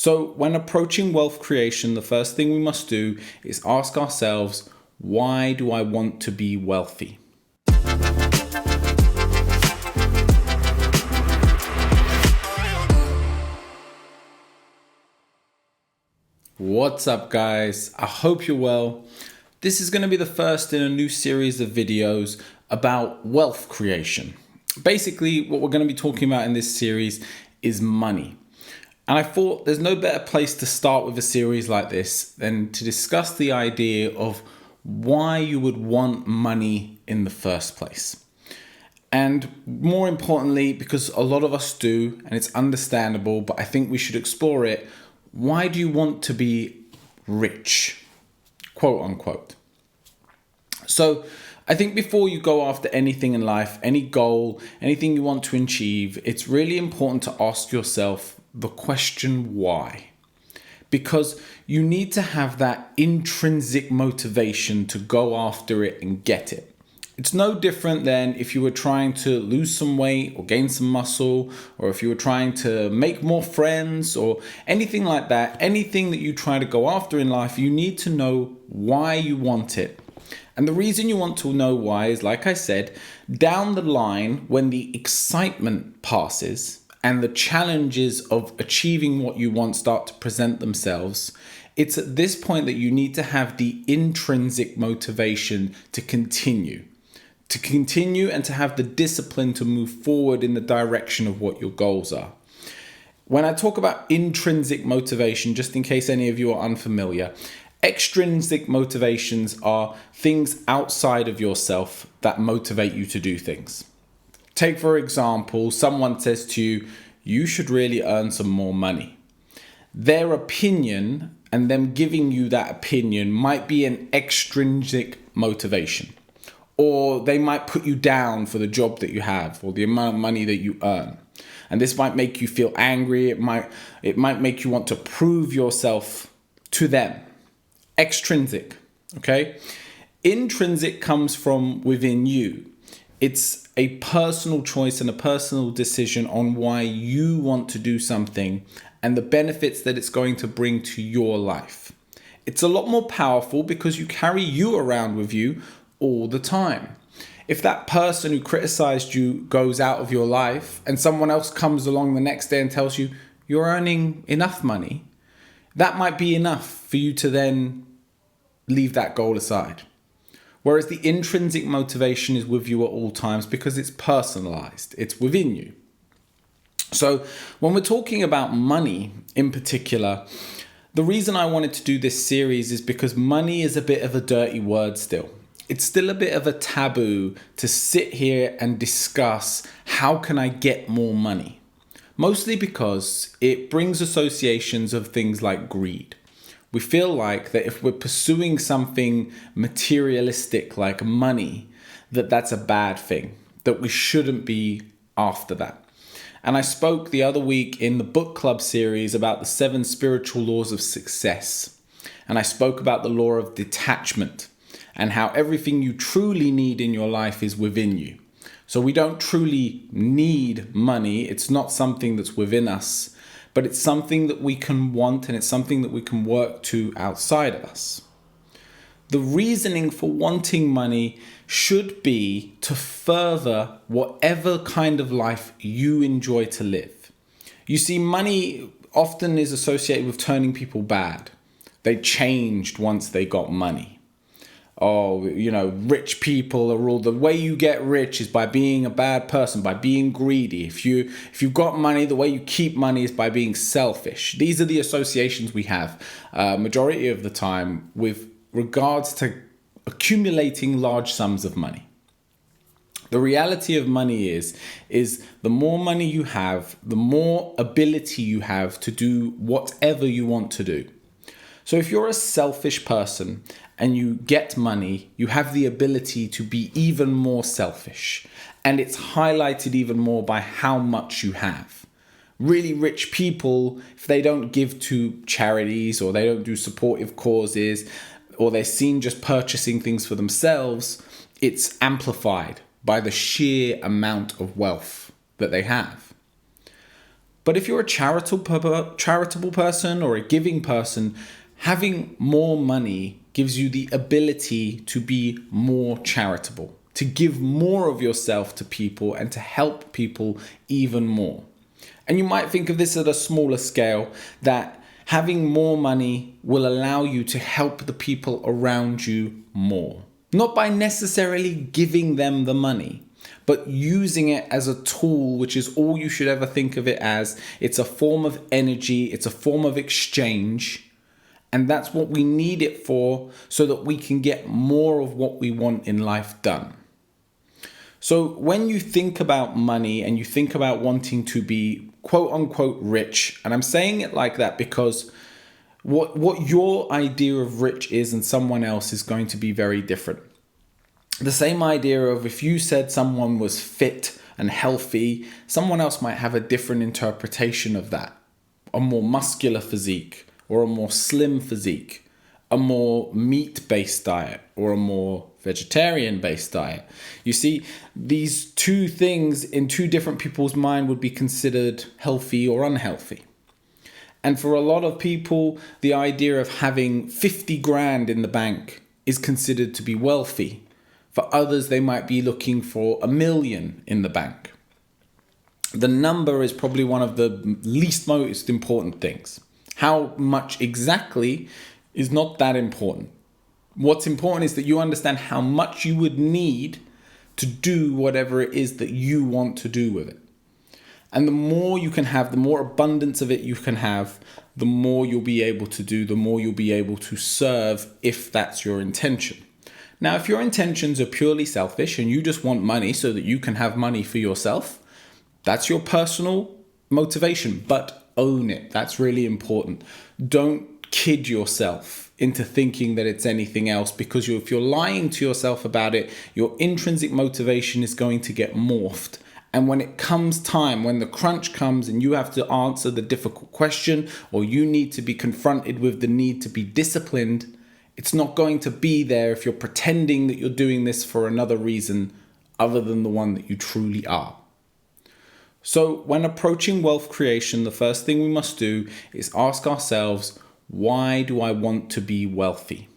So, when approaching wealth creation, the first thing we must do is ask ourselves why do I want to be wealthy? What's up, guys? I hope you're well. This is going to be the first in a new series of videos about wealth creation. Basically, what we're going to be talking about in this series is money. And I thought there's no better place to start with a series like this than to discuss the idea of why you would want money in the first place. And more importantly, because a lot of us do, and it's understandable, but I think we should explore it why do you want to be rich? Quote unquote. So, I think before you go after anything in life, any goal, anything you want to achieve, it's really important to ask yourself the question why. Because you need to have that intrinsic motivation to go after it and get it. It's no different than if you were trying to lose some weight or gain some muscle, or if you were trying to make more friends or anything like that. Anything that you try to go after in life, you need to know why you want it. And the reason you want to know why is, like I said, down the line, when the excitement passes and the challenges of achieving what you want start to present themselves, it's at this point that you need to have the intrinsic motivation to continue to continue and to have the discipline to move forward in the direction of what your goals are. When I talk about intrinsic motivation, just in case any of you are unfamiliar, extrinsic motivations are things outside of yourself that motivate you to do things. Take, for example, someone says to you, You should really earn some more money. Their opinion and them giving you that opinion might be an extrinsic motivation or they might put you down for the job that you have or the amount of money that you earn. And this might make you feel angry. It might it might make you want to prove yourself to them. Extrinsic okay? Intrinsic comes from within you it's a personal choice and a personal decision on why you want to do something and the benefits that it's going to bring to your life it's a lot more powerful because you carry you around with you all the time. If that person who criticized you goes out of your life and someone else comes along the next day and tells you you're earning enough money, that might be enough for you to then leave that goal aside. Whereas the intrinsic motivation is with you at all times because it's personalized, it's within you. So, when we're talking about money in particular, the reason I wanted to do this series is because money is a bit of a dirty word still it's still a bit of a taboo to sit here and discuss how can I get more money. Mostly because it brings associations of things like greed. We feel like that if we're pursuing something materialistic like money, that that's a bad thing, that we shouldn't be after that. And I spoke the other week in the book club series about the seven spiritual laws of success. And I spoke about the law of detachment and how everything you truly need in your life is within you. So we don't truly need money, it's not something that's within us, but it's something that we can want and it's something that we can work to outside of us. The reasoning for wanting money should be to further whatever kind of life you enjoy to live. You see, money often is associated with turning people bad. They changed once they got money oh, you know, rich people are all the way you get rich is by being a bad person, by being greedy. If you if you've got money, the way you keep money is by being selfish. These are the associations we have, uh, majority of the time, with regards to accumulating large sums of money. The reality of money is is the more money you have, the more ability you have to do whatever you want to do. So if you're a selfish person and you get money, you have the ability to be even more selfish. And it's highlighted even more by how much you have. Really rich people, if they don't give to charities or they don't do supportive causes or they're seen just purchasing things for themselves, it's amplified by the sheer amount of wealth that they have. But if you're a charitable charitable person or a giving person, having more money gives you the ability to be more charitable, to give more of yourself to people and to help people even more. And you might think of this at a smaller scale that having more money will allow you to help the people around you more. Not by necessarily giving them the money, but using it as a tool, which is all you should ever think of it as. It's a form of energy, it's a form of exchange. And that's what we need it for so that we can get more of what we want in life done. So, when you think about money and you think about wanting to be quote unquote rich, and I'm saying it like that because what, what your idea of rich is and someone else is going to be very different. The same idea of if you said someone was fit and healthy, someone else might have a different interpretation of that. A more muscular physique or a more slim physique, a more meat based diet or a more vegetarian based diet. You see, these two things in two different people's mind would be considered healthy or unhealthy. And for a lot of people, the idea of having 50 grand in the bank is considered to be wealthy. For others, they might be looking for a million in the bank. The number is probably one of the least most important things. How much exactly is not that important. What's important is that you understand how much you would need to do whatever it is that you want to do with it. And the more you can have, the more abundance of it you can have, the more you'll be able to do, the more you'll be able to serve if that's your intention. Now, if your intentions are purely selfish and you just want money so that you can have money for yourself, that's your personal motivation, but own it. That's really important. Don't kid yourself into thinking that it's anything else because you, if you're lying to yourself about it, your intrinsic motivation is going to get morphed. And when it comes time, when the crunch comes and you have to answer the difficult question or you need to be confronted with the need to be disciplined, it's not going to be there if you're pretending that you're doing this for another reason other than the one that you truly are. So, when approaching wealth creation, the first thing we must do is ask ourselves why do I want to be wealthy?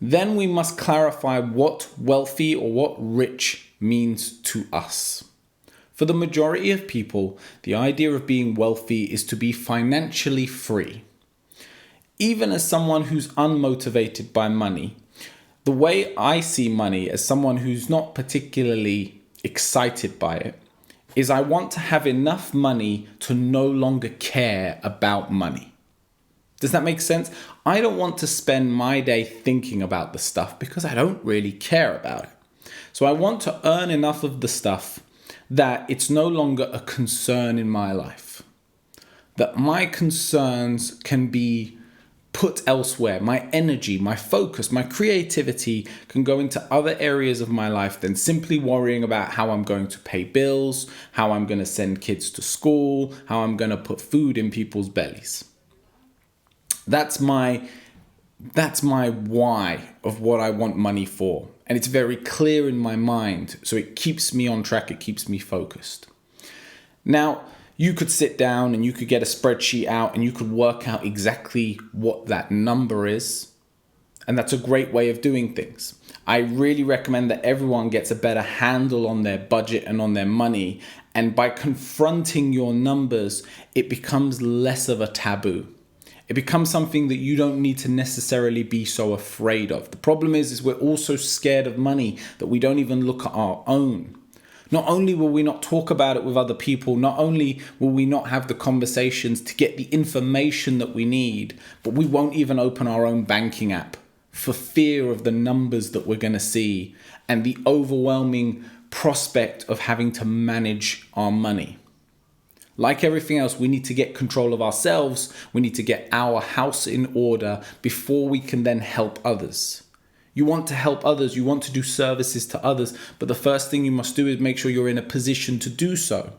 Then we must clarify what wealthy or what rich means to us. For the majority of people, the idea of being wealthy is to be financially free. Even as someone who's unmotivated by money, the way I see money as someone who's not particularly excited by it is I want to have enough money to no longer care about money. Does that make sense? I don't want to spend my day thinking about the stuff because I don't really care about it. So I want to earn enough of the stuff that it's no longer a concern in my life. That my concerns can be put elsewhere. My energy, my focus, my creativity can go into other areas of my life than simply worrying about how I'm going to pay bills, how I'm going to send kids to school, how I'm going to put food in people's bellies. That's my that's my why of what I want money for. And it's very clear in my mind. So it keeps me on track, it keeps me focused. Now, you could sit down and you could get a spreadsheet out and you could work out exactly what that number is. And that's a great way of doing things. I really recommend that everyone gets a better handle on their budget and on their money. And by confronting your numbers, it becomes less of a taboo it becomes something that you don't need to necessarily be so afraid of. The problem is, is we're also scared of money that we don't even look at our own. Not only will we not talk about it with other people, not only will we not have the conversations to get the information that we need, but we won't even open our own banking app for fear of the numbers that we're going to see and the overwhelming prospect of having to manage our money. Like everything else, we need to get control of ourselves. We need to get our house in order before we can then help others. You want to help others, you want to do services to others, but the first thing you must do is make sure you're in a position to do so.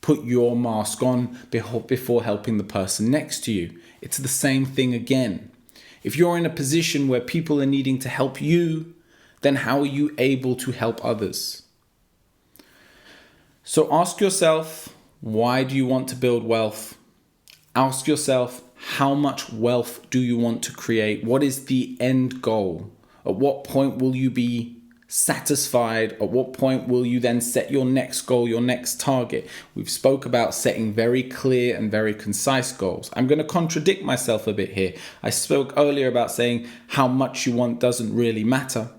Put your mask on before helping the person next to you. It's the same thing again. If you're in a position where people are needing to help you, then how are you able to help others? So ask yourself Why do you want to build wealth? Ask yourself, how much wealth do you want to create? What is the end goal? At what point will you be satisfied? At what point will you then set your next goal, your next target? We've spoke about setting very clear and very concise goals. I'm going to contradict myself a bit here. I spoke earlier about saying how much you want doesn't really matter.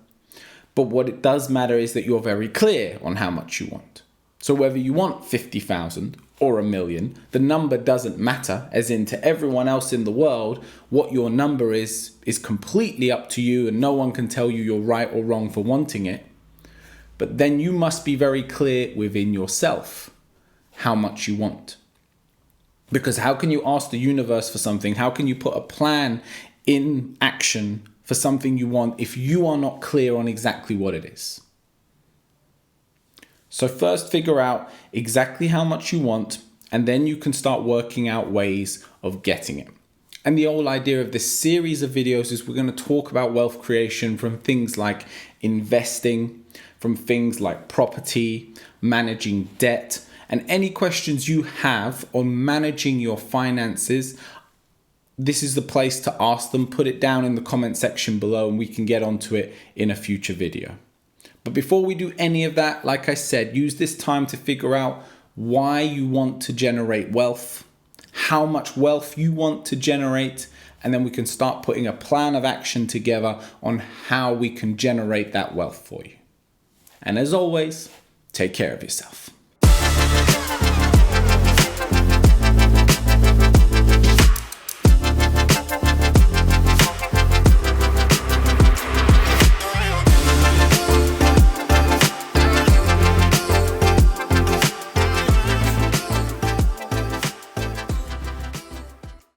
But what it does matter is that you're very clear on how much you want. So whether you want 50,000 or a million, the number doesn't matter, as in to everyone else in the world, what your number is is completely up to you and no one can tell you you're right or wrong for wanting it. But then you must be very clear within yourself how much you want. Because how can you ask the universe for something? How can you put a plan in action for something you want if you are not clear on exactly what it is? So, first figure out exactly how much you want, and then you can start working out ways of getting it. And the whole idea of this series of videos is we're going to talk about wealth creation from things like investing, from things like property, managing debt, and any questions you have on managing your finances. This is the place to ask them. Put it down in the comment section below, and we can get onto it in a future video. But before we do any of that, like I said, use this time to figure out why you want to generate wealth, how much wealth you want to generate, and then we can start putting a plan of action together on how we can generate that wealth for you. And as always, take care of yourself.